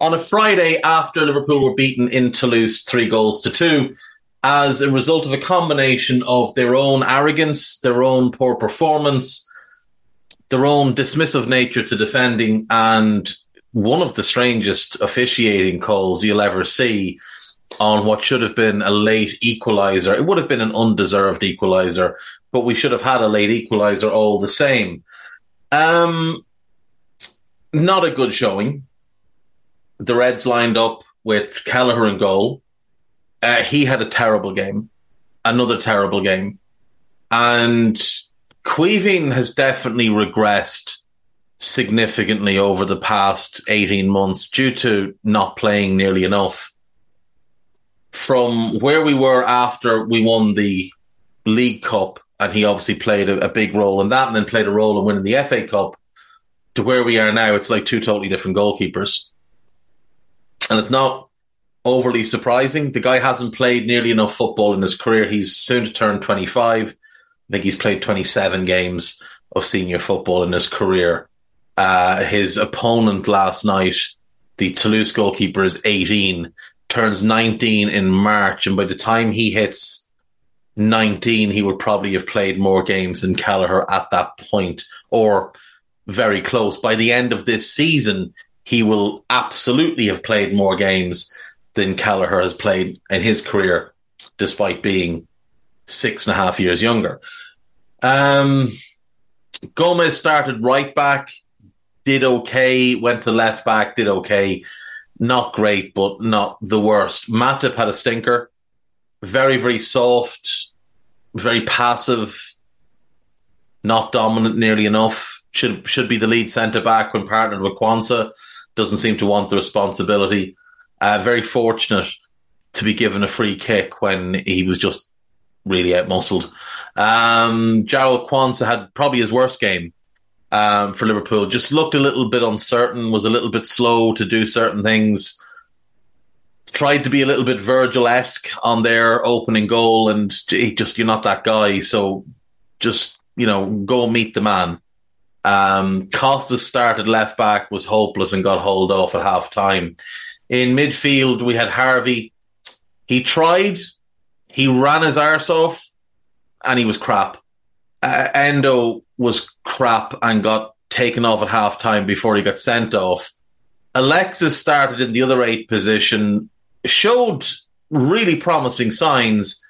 on a Friday after Liverpool were beaten in Toulouse three goals to two as a result of a combination of their own arrogance, their own poor performance, their own dismissive nature to defending, and one of the strangest officiating calls you'll ever see on what should have been a late equaliser. It would have been an undeserved equaliser, but we should have had a late equaliser all the same. Um, not a good showing the Reds lined up with Kelleher in goal. Uh, he had a terrible game, another terrible game. And Caoimhín has definitely regressed significantly over the past 18 months due to not playing nearly enough. From where we were after we won the League Cup, and he obviously played a, a big role in that and then played a role in winning the FA Cup, to where we are now, it's like two totally different goalkeepers and it's not overly surprising. The guy hasn't played nearly enough football in his career. He's soon to turn 25. I think he's played 27 games of senior football in his career. Uh, his opponent last night, the Toulouse goalkeeper, is 18, turns 19 in March, and by the time he hits 19, he will probably have played more games than Kelleher at that point, or very close. By the end of this season, he will absolutely have played more games than Kelleher has played in his career, despite being six and a half years younger. Um, Gomez started right back, did okay, went to left back, did okay. Not great, but not the worst. Matip had a stinker. Very, very soft, very passive, not dominant nearly enough. Should should be the lead centre back when partnered with Quansah doesn't seem to want the responsibility. Uh, very fortunate to be given a free kick when he was just really outmuscled. Um, Jarell Quansah had probably his worst game um, for Liverpool. Just looked a little bit uncertain, was a little bit slow to do certain things. Tried to be a little bit Virgil esque on their opening goal, and he just you're not that guy. So just you know go meet the man. Um, Costa started left back, was hopeless and got hauled off at half time. In midfield, we had Harvey. He tried, he ran his arse off, and he was crap. Uh, Endo was crap and got taken off at half time before he got sent off. Alexis started in the other eight position, showed really promising signs,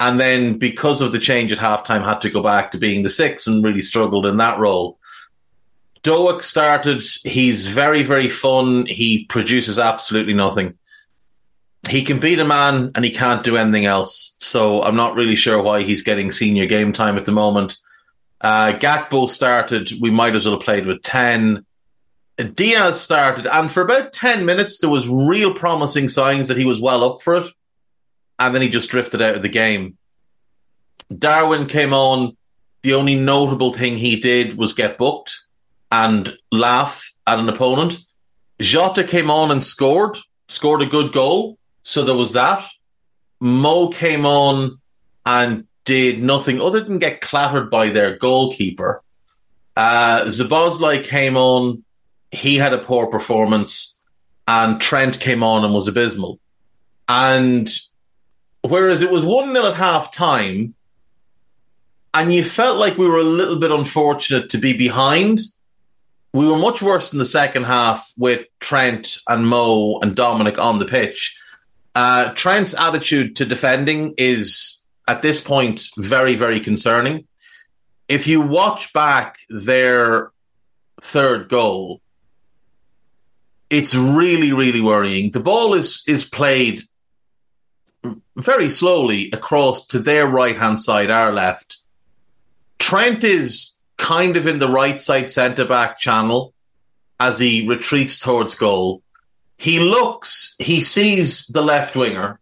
and then because of the change at halftime, had to go back to being the six and really struggled in that role. Doak started. He's very, very fun. He produces absolutely nothing. He can beat a man and he can't do anything else. So I'm not really sure why he's getting senior game time at the moment. Uh, Gakpo started. We might as well have played with 10. Diaz started, and for about 10 minutes, there was real promising signs that he was well up for it. And then he just drifted out of the game. Darwin came on. The only notable thing he did was get booked and laugh at an opponent. Jota came on and scored, scored a good goal. So there was that. Mo came on and did nothing other than get clattered by their goalkeeper. Uh, Szoboszlai came on. He had a poor performance and Trent came on and was abysmal. And whereas it was 1 0 at half time, and you felt like we were a little bit unfortunate to be behind we were much worse in the second half with Trent and Mo and Dominic on the pitch. Uh, Trent's attitude to defending is at this point very, very concerning. If you watch back their third goal, it's really, really worrying. The ball is is played very slowly across to their right hand side, our left. Trent is kind of in the right side centre back channel as he retreats towards goal. He looks, he sees the left winger.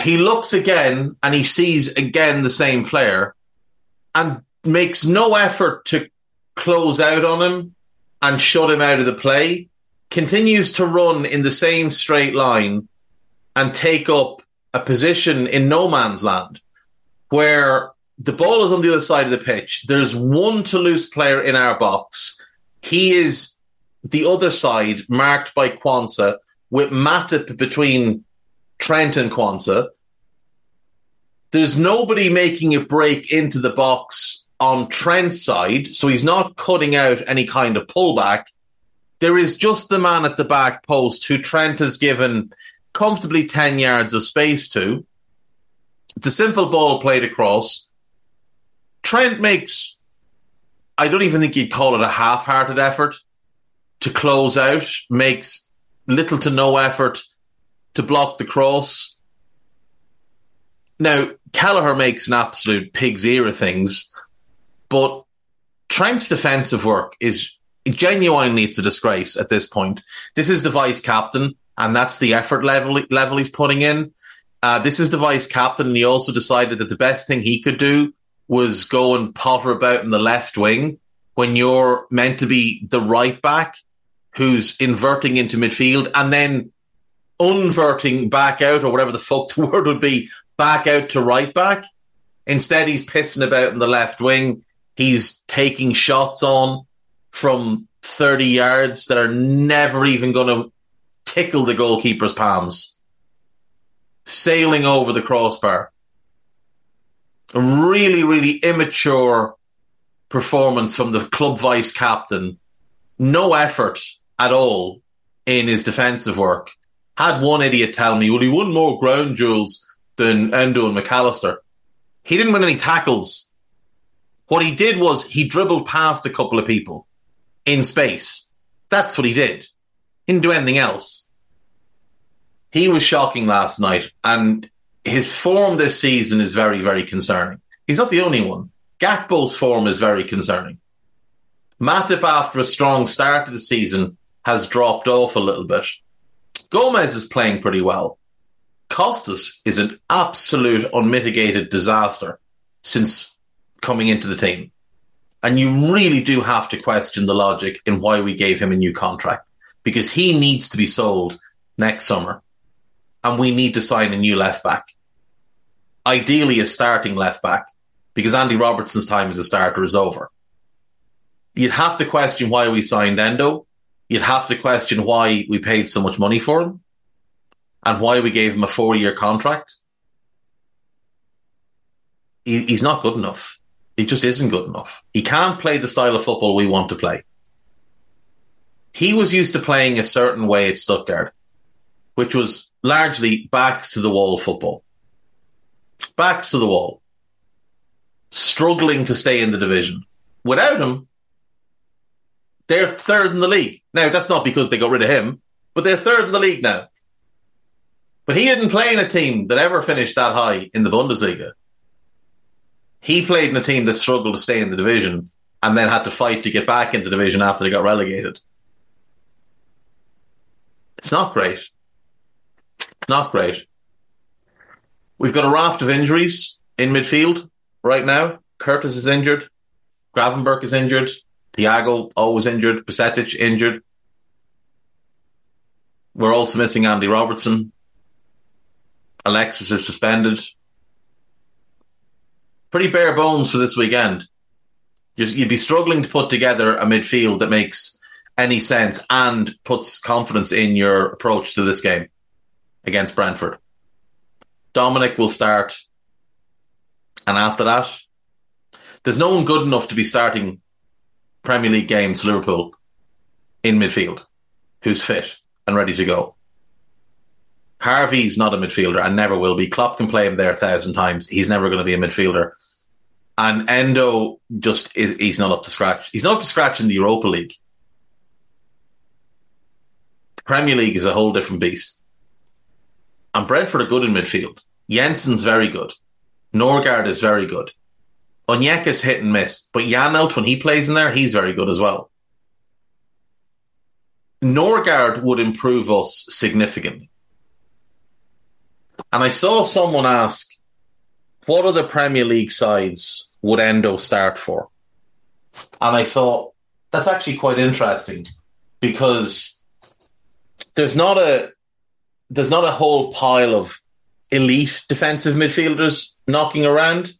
He looks again and he sees again the same player and makes no effort to close out on him and shut him out of the play. Continues to run in the same straight line and take up a position in no man's land where the ball is on the other side of the pitch. There's one Toulouse player in our box. He is the other side, marked by Quansah, with Matip between Trent and Quansah. There's nobody making a break into the box on Trent's side, so he's not cutting out any kind of pullback. There is just the man at the back post who Trent has given comfortably 10 yards of space to. It's a simple ball played across. Trent makes, I don't even think you'd call it a half hearted effort to close out, makes little to no effort to block the cross. Now, Kelleher makes an absolute pig's ear of things, but Trent's defensive work is genuinely it's a disgrace at this point. This is the vice captain and that's the effort level level he's putting in. Uh, this is the vice captain, and he also decided that the best thing he could do was go and potter about in the left wing when you're meant to be the right back who's inverting into midfield and then unverting back out or whatever the fuck the word would be back out to right back. Instead, he's pissing about in the left wing. He's taking shots on from 30 yards that are never even going to tickle the goalkeeper's palms, sailing over the crossbar. A really, really immature performance from the club vice captain. No effort at all in his defensive work. Had one idiot tell me, well, he won more ground duels than Endo and McAllister. He didn't win any tackles. What he did was he dribbled past a couple of people in space. That's what he did. He didn't do anything else. He was shocking last night, and his form this season is very, very concerning. He's not the only one. Gakpo's form is very concerning. Matip, after a strong start of the season, has dropped off a little bit. Gomez is playing pretty well. Costas is an absolute unmitigated disaster since coming into the team. And you really do have to question the logic in why we gave him a new contract because he needs to be sold next summer. And we need to sign a new left back. Ideally, a starting left back because Andy Robertson's time as a starter is over. You'd have to question why we signed Endo. You'd have to question why we paid so much money for him and why we gave him a four year contract. He, he's not good enough. He just isn't good enough. He can't play the style of football we want to play. He was used to playing a certain way at Stuttgart, which was largely backs to the wall football. Backs to the wall. Struggling to stay in the division. Without him, they're third in the league. Now, that's not because they got rid of him, but they're third in the league now. But he didn't play in a team that ever finished that high in the Bundesliga. He played in a team that struggled to stay in the division and then had to fight to get back into the division after they got relegated. It's not great. Not great. We've got a raft of injuries in midfield right now. Curtis is injured. Gravenberch is injured. Thiago always injured. Bajcetic injured. We're also missing Andy Robertson. Alexis is suspended pretty bare bones for this weekend. You'd be struggling to put together a midfield that makes any sense and puts confidence in your approach to this game against Brentford. Dominic will start. And after that, there's no one good enough to be starting Premier League games Liverpool in midfield who's fit and ready to go. Harvey's not a midfielder and never will be. Klopp can play him there a thousand times. He's never going to be a midfielder. And Endo just is he's not up to scratch. He's not up to scratch in the Europa League. Premier League is a whole different beast. And Brentford are good in midfield. Jensen's very good. Nørgaard is very good. Onyeka's hit and miss, but Janelt, when he plays in there, he's very good as well. Nørgaard would improve us significantly. And I saw someone ask, what other Premier League sides would Endo start for? And I thought, that's actually quite interesting because there's not a there's not a whole pile of elite defensive midfielders knocking around.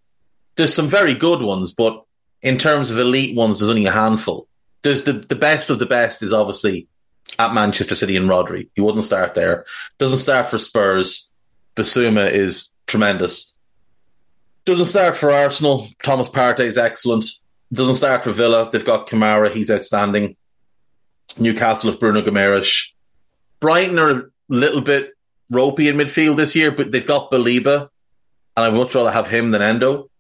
There's some very good ones, but in terms of elite ones, there's only a handful. There's the, the best of the best is obviously at Manchester City and Rodri. He wouldn't start there. Doesn't start for Spurs. Bissouma is tremendous. Doesn't start for Arsenal. Thomas Partey is excellent. Doesn't start for Villa. They've got Kamara. He's outstanding. Newcastle of Bruno Guimaraes. Brighton are little bit ropey in midfield this year, but they've got Baleba, and I would much rather have him than Endo.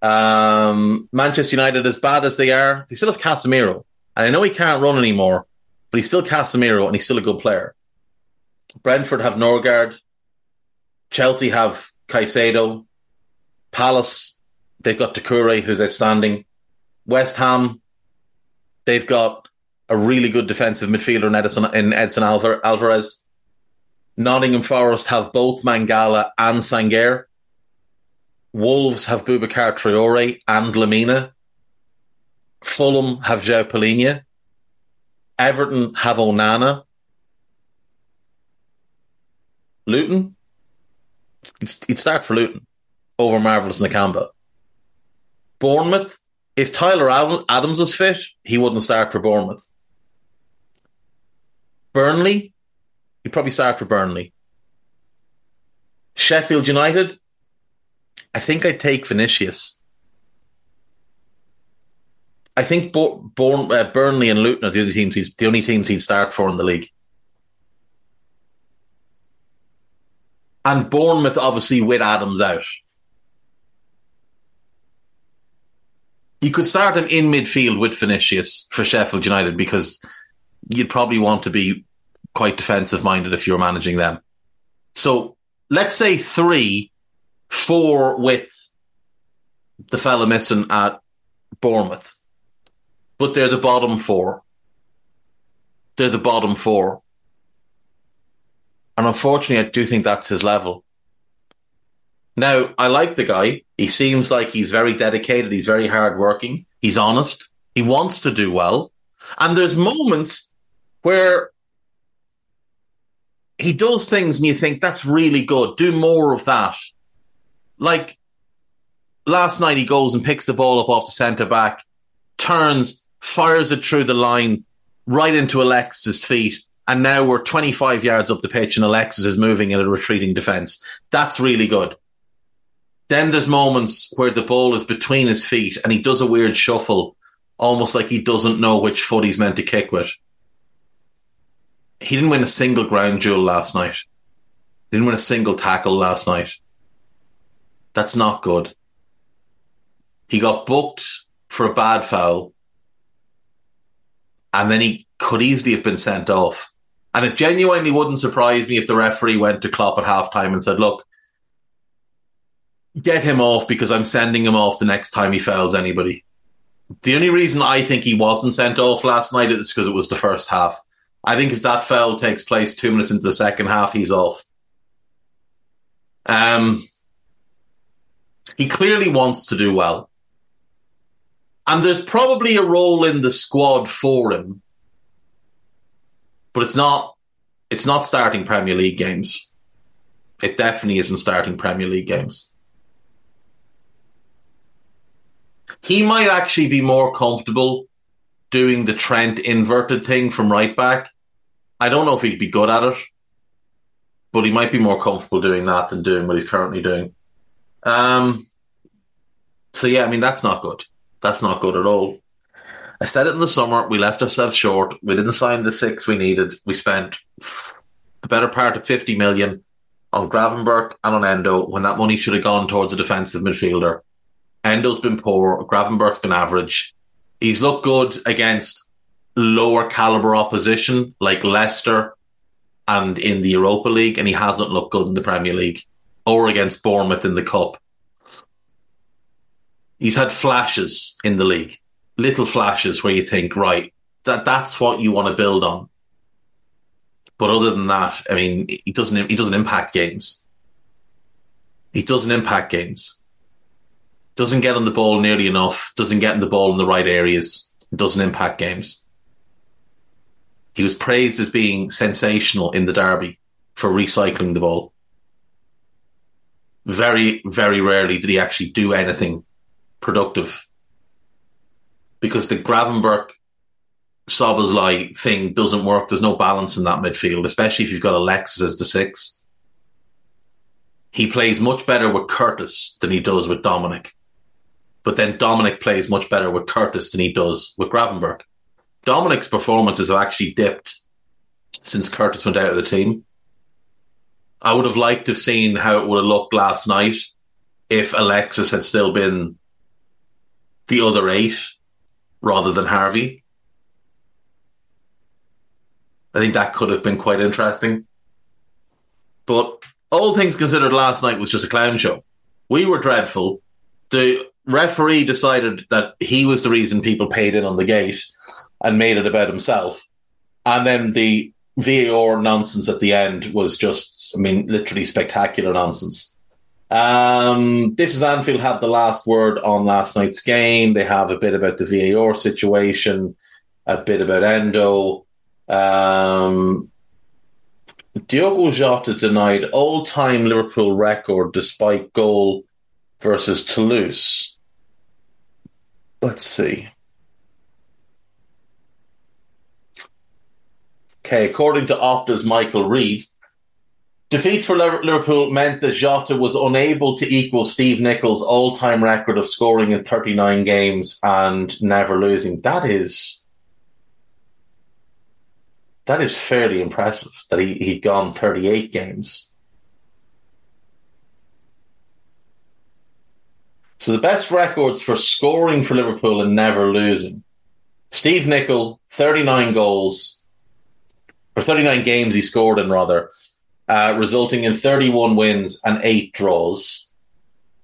Um, Manchester United, as bad as they are, they still have Casemiro. And I know he can't run anymore, but he's still Casemiro and he's still a good player. Brentford have Nørgaard, Chelsea have Caicedo. Palace, they've got Doucouré, who's outstanding. West Ham, they've got a really good defensive midfielder in Edison, in Edson Alvarez. Nottingham Forest have both Mangala and Sangaré. Wolves have Boubacar Traore and Lemina. Fulham have João Palhinha. Everton have Onana. Luton? He'd start for Luton over Marvelous Nakamba. Bournemouth, if Tyler Adams was fit, he wouldn't start for Bournemouth. Burnley, he'd probably start for Burnley. Sheffield United, I think I'd take Vinicius. I think Bo- uh, Burnley and Luton are the other teams. He's the only teams he'd start for in the league. And Bournemouth, obviously, with Adams out. You could start him in midfield with Vinicius for Sheffield United because you'd probably want to be quite defensive minded if you're managing them. So let's say three, four with the fella missing at Bournemouth but they're the bottom four. They're the bottom four. And unfortunately, I do think that's his level. Now, I like the guy. He seems like he's very dedicated. He's very hardworking. He's honest. He wants to do well. And there's moments where he does things and you think that's really good. Do more of that. Like last night, he goes and picks the ball up off the centre back, turns, fires it through the line right into Alexis' feet. And now we're 25 yards up the pitch and Alexis is moving in a retreating defense. That's really good. Then there's moments where the ball is between his feet and he does a weird shuffle, almost like he doesn't know which foot he's meant to kick with. He didn't win a single ground duel last night. He didn't win a single tackle last night. That's not good. He got booked for a bad foul and then he could easily have been sent off. And it genuinely wouldn't surprise me if the referee went to Klopp at halftime and said, look, get him off because I'm sending him off the next time he fouls anybody. The only reason I think he wasn't sent off last night is because it was the first half. I think if that foul takes place two minutes into the second half, he's off. Um, he clearly wants to do well. And there's probably a role in the squad for him, but it's not. It's not starting Premier League games. It definitely isn't starting Premier League games. He might actually be more comfortable doing the Trent inverted thing from right back. I don't know if he'd be good at it, but he might be more comfortable doing that than doing what he's currently doing. Um, so yeah, I mean that's not good. That's not good at all. I said it in the summer. We left ourselves short. We didn't sign the six we needed. We spent the better part of 50 million on Gravenberch and on Endo when that money should have gone towards a defensive midfielder. Endo's been poor. Gravenberch's been average. He's looked good against lower caliber opposition like Leicester and in the Europa League, and he hasn't looked good in the Premier League or against Bournemouth in the Cup. He's had flashes in the league, little flashes where you think, right, that that's what you want to build on. But other than that, I mean, he doesn't he doesn't impact games. He doesn't impact games. Doesn't get on the ball nearly enough. Doesn't get in the ball in the right areas. Doesn't impact games. He was praised as being sensational in the derby for recycling the ball. Very, very rarely did he actually do anything productive because the Gravenberch Szoboszlai thing doesn't work. There's no balance in that midfield, especially if you've got Alexis as the six. He plays much better with Curtis than he does with Dominic. But then Dominic plays much better with Curtis than he does with Gravenberch. Dominic's performances have actually dipped since Curtis went out of the team. I would have liked to have seen how it would have looked last night if Alexis had still been the other eight rather than Harvey. I think that could have been quite interesting. But all things considered, last night was just a clown show. We were dreadful. The referee decided that he was the reason people paid in on the gate and made it about himself. And then the VAR nonsense at the end was just, I mean, literally spectacular nonsense. Um, this is Anfield have the last word on last night's game. They have a bit about the VAR situation, a bit about Endo. Um, Diogo Jota denied all-time Liverpool record despite goal versus Toulouse. Let's see. Okay, according to Opta's Michael Reid, defeat for Liverpool meant that Jota was unable to equal Steve Nicol' all-time record of scoring in 39 games and never losing. That is that is fairly impressive that he, he'd gone 38 games. So the best records for scoring for Liverpool and never losing. Steve Nicol, 39 goals, or 39 games he scored in rather, uh, resulting in 31 wins and eight draws.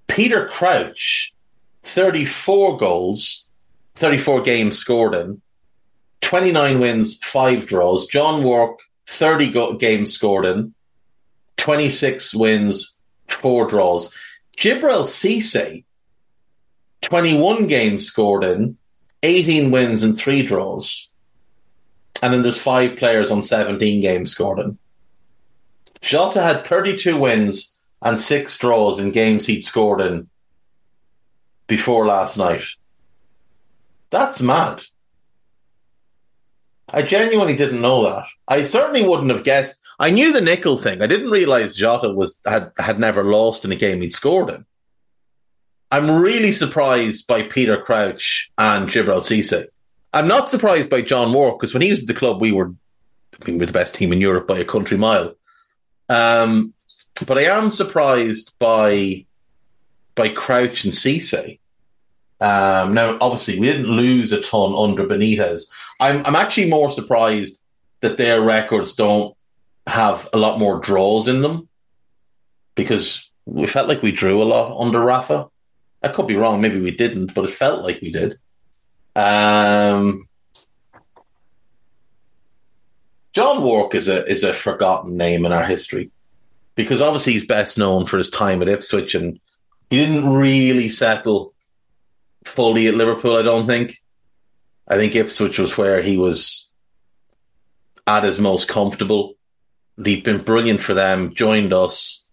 Peter Crouch, 34 goals, 34 games scored in, 29 wins, five draws. John Wark, 30 go- games scored in, 26 wins, four draws. Djibril Cisse, 21 games scored in, 18 wins and three draws. And then there's five players on 17 games scored in. Jota had 32 wins and six draws in games he'd scored in before last night. That's mad. I genuinely didn't know that. I certainly wouldn't have guessed. I knew the Nicol thing. I didn't realize Jota was had had never lost in a game he'd scored in. I'm really surprised by Peter Crouch and Djibril Cisse. I'm not surprised by John Moore because when he was at the club, we were we were the best team in Europe by a country mile. Um, but I am surprised by by Crouch and Cisse. Um, now, obviously, we didn't lose a ton under Benitez. I'm I'm actually more surprised that their records don't have a lot more draws in them because we felt like we drew a lot under Rafa. I could be wrong. Maybe we didn't, but it felt like we did. Um, John Wark is a is a forgotten name in our history because obviously he's best known for his time at Ipswich and he didn't really settle fully at Liverpool. I don't think. I think Ipswich was where he was at his most comfortable. He'd been brilliant for them. Joined us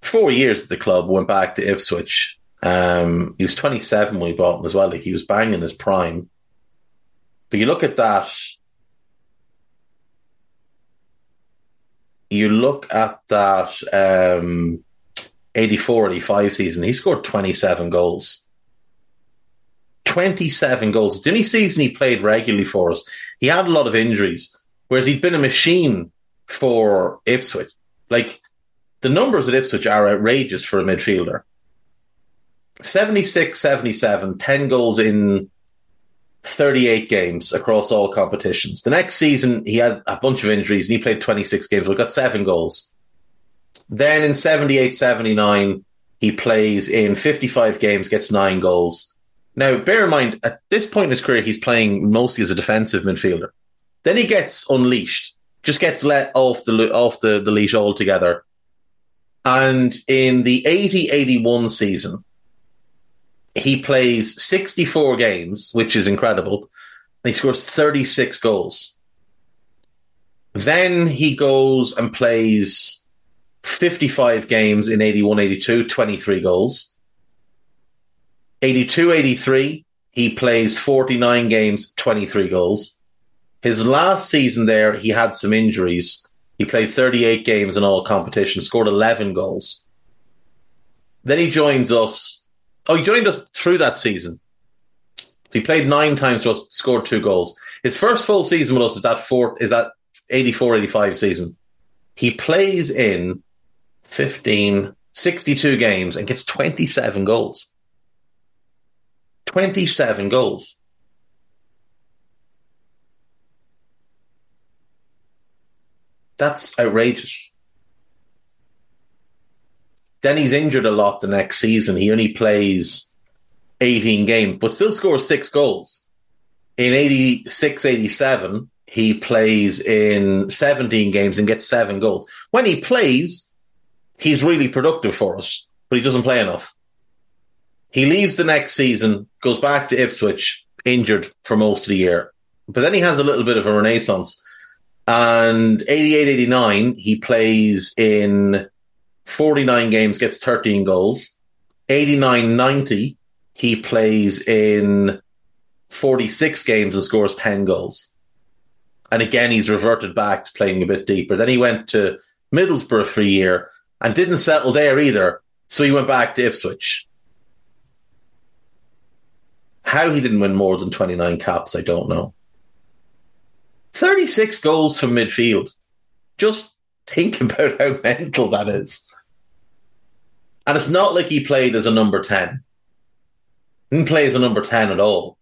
four years at the club. Went back to Ipswich um, he was 27 when we bought him as well. Like he was banging his prime. But you look at that. You look at that um, 84 85 season, he scored 27 goals. 27 goals. The only season he played regularly for us, he had a lot of injuries, whereas he'd been a machine for Ipswich. Like the numbers at Ipswich are outrageous for a midfielder. 76 77, 10 goals in 38 games across all competitions. The next season, he had a bunch of injuries and he played 26 games, but got seven goals. Then in 78 79, he plays in 55 games, gets nine goals. Now, bear in mind, at this point in his career, he's playing mostly as a defensive midfielder. Then he gets unleashed, just gets let off the off the, the leash altogether. And in the 80 81 season, he plays 64 games, which is incredible. he scores 36 goals. Then he goes and plays 55 games in 81 82, 23 goals. 82 83, he plays 49 games, 23 goals. His last season there, he had some injuries. He played 38 games in all competitions, scored 11 goals. Then he joins us Oh, he joined us through that season. He played nine times for us, scored two goals. His first full season with us is that four is that 84 85 season. He plays in 15, 62 games and gets 27 goals. 27 goals. That's outrageous. Then he's injured a lot the next season. He only plays 18 games, but still scores six goals. In 86 87, he plays in 17 games and gets seven goals. When he plays, he's really productive for us, but he doesn't play enough. He leaves the next season, goes back to Ipswich, injured for most of the year. But then he has a little bit of a renaissance. And 88 89, he plays in 49 games, gets 13 goals. 89 90, he plays in 46 games and scores 10 goals. And again, he's reverted back to playing a bit deeper. Then he went to Middlesbrough for a year and didn't settle there either. So he went back to Ipswich. How he didn't win more than 29 caps, I don't know. 36 goals from midfield. Just think about how mental that is. And it's not like he played as a number 10. He didn't play as a number 10 at all.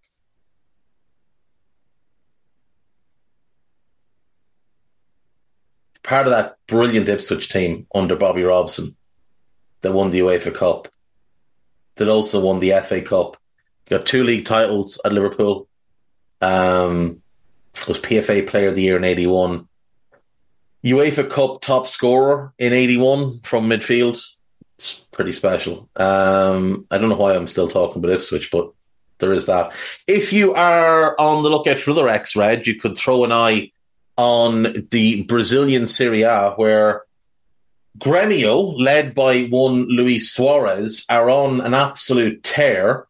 Part of that brilliant Ipswich team under Bobby Robson that won the UEFA Cup, that also won the FA Cup, got two league titles at Liverpool, um, was PFA Player of the Year in 81, UEFA Cup top scorer in 81 from midfield, it's pretty special. Um, I don't know why I'm still talking about Ipswich, but there is that. If you are on the lookout for other X Red, you could throw an eye on the Brazilian Serie A, where Gremio, led by one Luis Suarez, are on an absolute tear.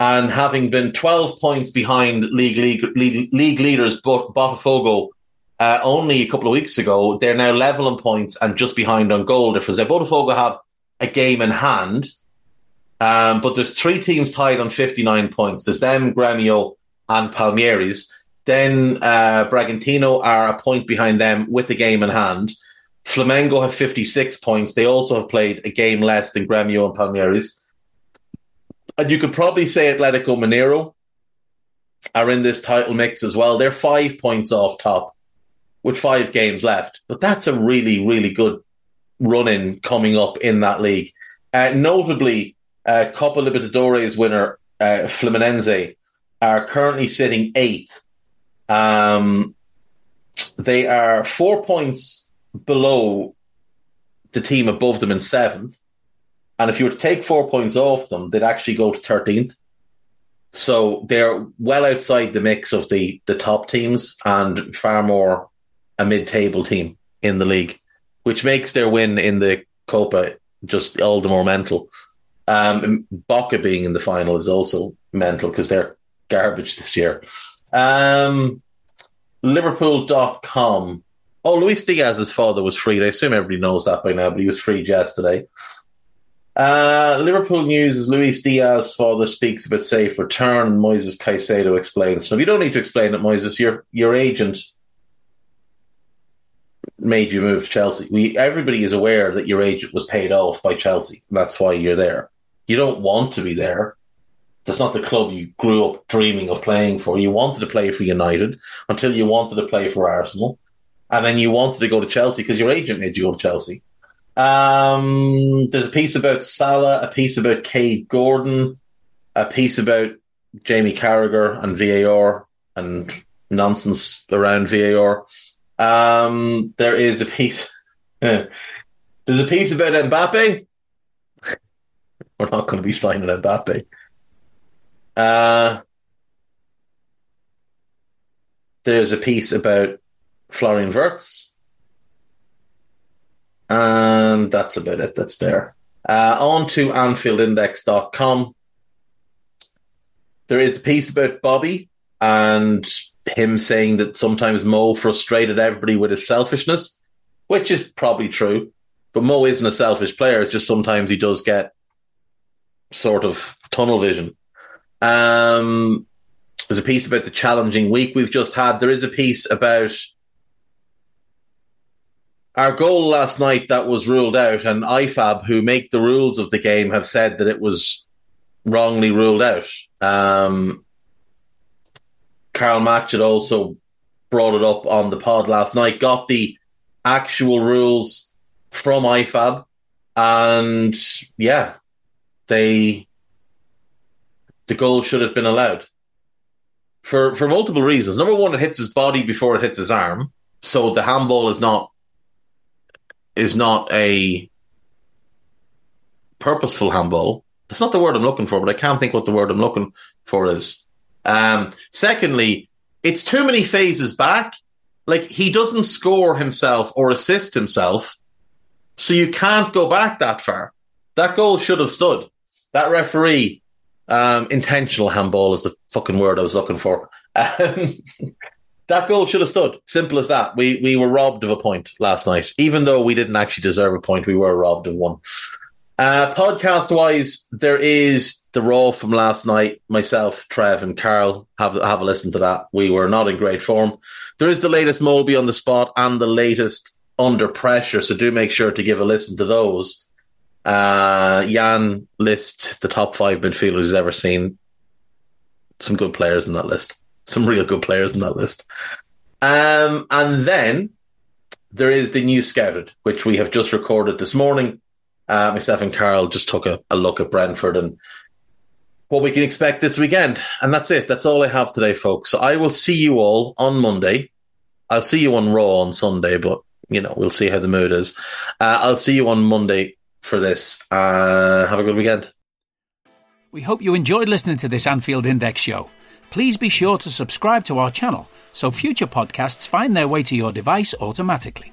And having been 12 points behind league, league, league, league leaders, Botafogo, uh, only a couple of weeks ago, they're now level in points and just behind on goal difference. Now, Botafogo have a game in hand. Um, but there's three teams tied on 59 points. There's them, Gremio, and Palmeiras. Then uh, Bragantino are a point behind them with the game in hand. Flamengo have 56 points. They also have played a game less than Gremio and Palmeiras. And you could probably say Atletico Mineiro are in this title mix as well. They're five points off top with five games left. But that's a really, really good running coming up in that league. Uh, notably, uh, Copa Libertadores winner uh, Fluminense are currently sitting eighth. Um, they are four points below the team above them in seventh. And if you were to take four points off them, they'd actually go to 13th. So they're well outside the mix of the, the top teams and far more a mid table team in the league which makes their win in the Copa just all the more mental. Um, Boca being in the final is also mental because they're garbage this year. Um, Liverpool.com. Oh, Luis Diaz's father was freed. I assume everybody knows that by now, but he was freed yesterday. Uh, Liverpool news is Luis Diaz's father speaks about safe return. Moises Caicedo explains. So you don't need to explain it, Moises. Your your agent made you move to Chelsea. We everybody is aware that your agent was paid off by Chelsea. That's why you're there. You don't want to be there. That's not the club you grew up dreaming of playing for. You wanted to play for United until you wanted to play for Arsenal, and then you wanted to go to Chelsea because your agent made you go to Chelsea. Um, there's a piece about Salah, a piece about Kaide Gordon, a piece about Jamie Carragher and VAR and nonsense around VAR. Um, there is a piece. there's a piece about Mbappe. We're not going to be signing Mbappe. Uh, there's a piece about Florian Wirtz. And that's about it. That's there. Uh, on to AnfieldIndex.com. There is a piece about Bobby and him saying that sometimes Mo frustrated everybody with his selfishness, which is probably true. But Mo isn't a selfish player. It's just sometimes he does get sort of tunnel vision. Um, there's a piece about the challenging week we've just had. There is a piece about our goal last night that was ruled out, and IFAB, who make the rules of the game, have said that it was wrongly ruled out. Um, Karl Matchett also brought it up on the pod last night, got the actual rules from IFAB, and yeah, they the goal should have been allowed for for multiple reasons. Number one, it hits his body before it hits his arm, so the handball is not is not a purposeful handball. That's not the word I'm looking for, but I can't think what the word I'm looking for is. Um, secondly, it's too many phases back. Like he doesn't score himself or assist himself, so you can't go back that far. That goal should have stood. That referee, um, intentional handball is the fucking word I was looking for. Um, that goal should have stood. Simple as that. We we were robbed of a point last night, even though we didn't actually deserve a point. We were robbed of one. Uh, podcast wise, there is the Raw from last night. Myself, Trev, and Karl have have a listen to that. We were not in great form. There is the latest Moby on the spot and the latest Under Pressure, so do make sure to give a listen to those. Uh, Jan lists the top five midfielders he's ever seen. Some good players in that list. Some real good players in that list. Um, and then there is the new scouted, which we have just recorded this morning. Uh, myself and Karl just took a, a look at Brentford and what we can expect this weekend. And that's it. That's all I have today, folks. So I will see you all on Monday. I'll see you on Raw on Sunday, but you know, we'll see how the mood is. Uh, I'll see you on Monday for this. Uh, have a good weekend. We hope you enjoyed listening to this Anfield Index show. Please be sure to subscribe to our channel so future podcasts find their way to your device automatically.